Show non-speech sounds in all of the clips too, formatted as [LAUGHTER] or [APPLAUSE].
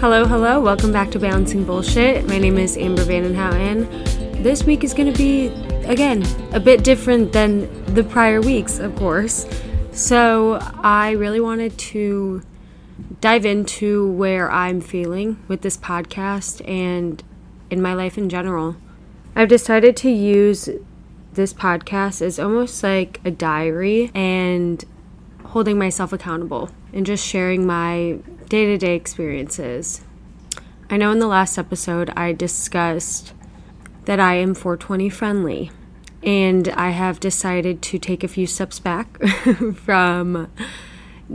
Hello, hello. Welcome back to Balancing Bullshit. My name is Amber Vandenhouten. This week is going to be, again, a bit different than the prior weeks, of course. So, I really wanted to dive into where I'm feeling with this podcast and in my life in general. I've decided to use this podcast as almost like a diary and holding myself accountable and just sharing my day to day experiences. I know in the last episode I discussed that I am 420 friendly, and I have decided to take a few steps back [LAUGHS] from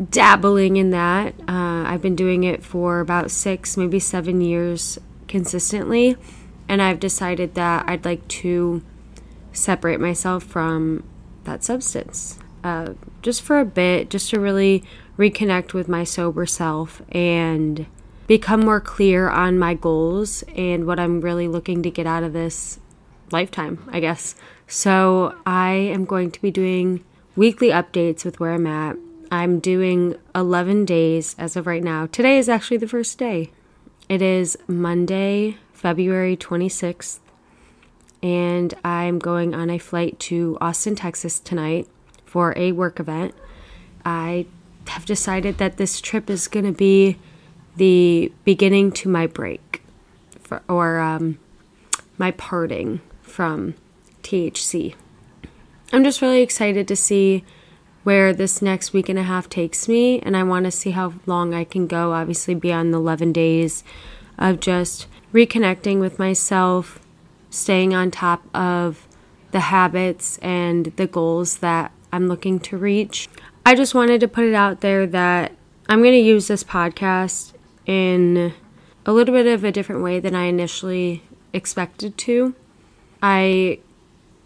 dabbling in that. Uh, I've been doing it for about six, maybe seven years consistently, and I've decided that I'd like to separate myself from that substance uh, just for a bit, just to really reconnect with my sober self and become more clear on my goals and what I'm really looking to get out of this lifetime, I guess. So, I am going to be doing weekly updates with where I'm at. I'm doing 11 days as of right now. Today is actually the first day. It is Monday, February 26th, and I'm going on a flight to Austin, Texas tonight for a work event. I have decided that this trip is going to be the beginning to my break for, or um, my parting from THC. I'm just really excited to see where this next week and a half takes me, and I want to see how long I can go, obviously, beyond the 11 days of just reconnecting with myself, staying on top of the habits and the goals that I'm looking to reach. I just wanted to put it out there that I'm going to use this podcast in a little bit of a different way than I initially expected to. I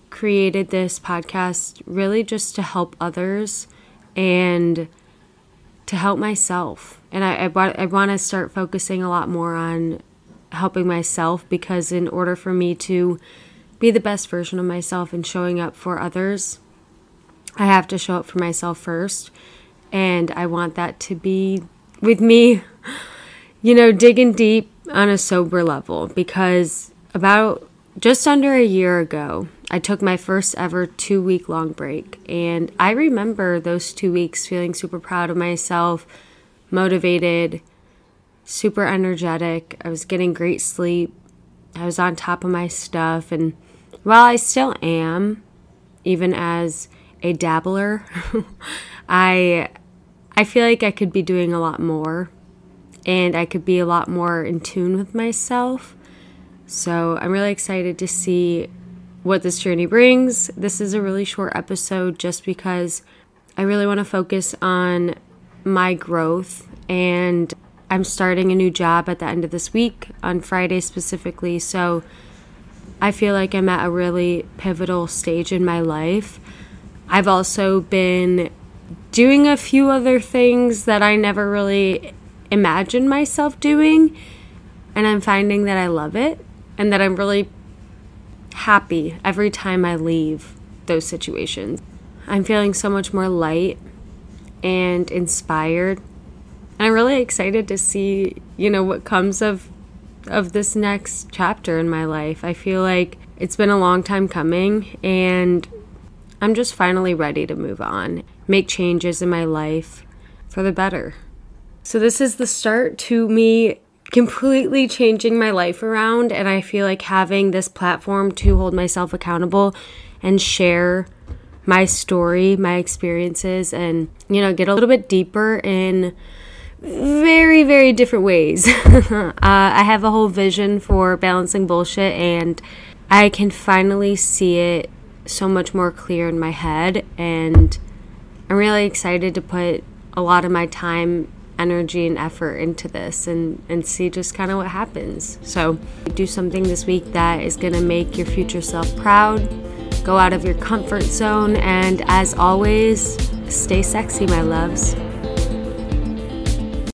created this podcast really just to help others and to help myself. And I, I, I want to start focusing a lot more on helping myself because, in order for me to be the best version of myself and showing up for others, I have to show up for myself first. And I want that to be with me, [LAUGHS] you know, digging deep on a sober level because about just under a year ago, I took my first ever two week long break. And I remember those two weeks feeling super proud of myself, motivated, super energetic. I was getting great sleep. I was on top of my stuff. And while I still am, even as a dabbler. [LAUGHS] I I feel like I could be doing a lot more and I could be a lot more in tune with myself. So, I'm really excited to see what this journey brings. This is a really short episode just because I really want to focus on my growth and I'm starting a new job at the end of this week on Friday specifically. So, I feel like I'm at a really pivotal stage in my life I've also been doing a few other things that I never really imagined myself doing. And I'm finding that I love it and that I'm really happy every time I leave those situations. I'm feeling so much more light and inspired. And I'm really excited to see, you know, what comes of of this next chapter in my life. I feel like it's been a long time coming and I'm just finally ready to move on, make changes in my life for the better. So, this is the start to me completely changing my life around. And I feel like having this platform to hold myself accountable and share my story, my experiences, and, you know, get a little bit deeper in very, very different ways. [LAUGHS] uh, I have a whole vision for balancing bullshit, and I can finally see it so much more clear in my head and I'm really excited to put a lot of my time, energy and effort into this and and see just kind of what happens. So, do something this week that is going to make your future self proud. Go out of your comfort zone and as always, stay sexy, my loves.